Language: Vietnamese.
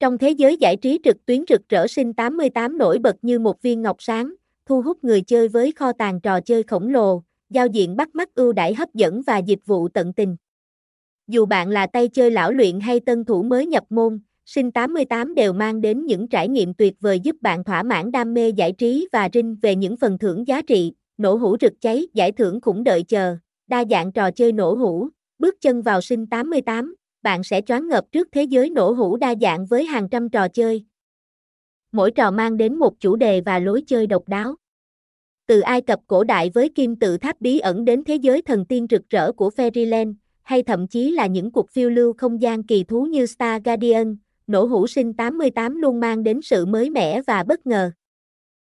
Trong thế giới giải trí trực tuyến rực rỡ sinh 88 nổi bật như một viên ngọc sáng, thu hút người chơi với kho tàng trò chơi khổng lồ, giao diện bắt mắt ưu đãi hấp dẫn và dịch vụ tận tình. Dù bạn là tay chơi lão luyện hay tân thủ mới nhập môn, Sinh 88 đều mang đến những trải nghiệm tuyệt vời giúp bạn thỏa mãn đam mê giải trí và rinh về những phần thưởng giá trị, nổ hũ rực cháy, giải thưởng cũng đợi chờ, đa dạng trò chơi nổ hũ, bước chân vào Sinh 88, bạn sẽ choáng ngợp trước thế giới nổ hũ đa dạng với hàng trăm trò chơi. Mỗi trò mang đến một chủ đề và lối chơi độc đáo. Từ Ai Cập cổ đại với kim tự tháp bí ẩn đến thế giới thần tiên rực rỡ của Fairyland, hay thậm chí là những cuộc phiêu lưu không gian kỳ thú như Star Guardian, nổ hũ sinh 88 luôn mang đến sự mới mẻ và bất ngờ.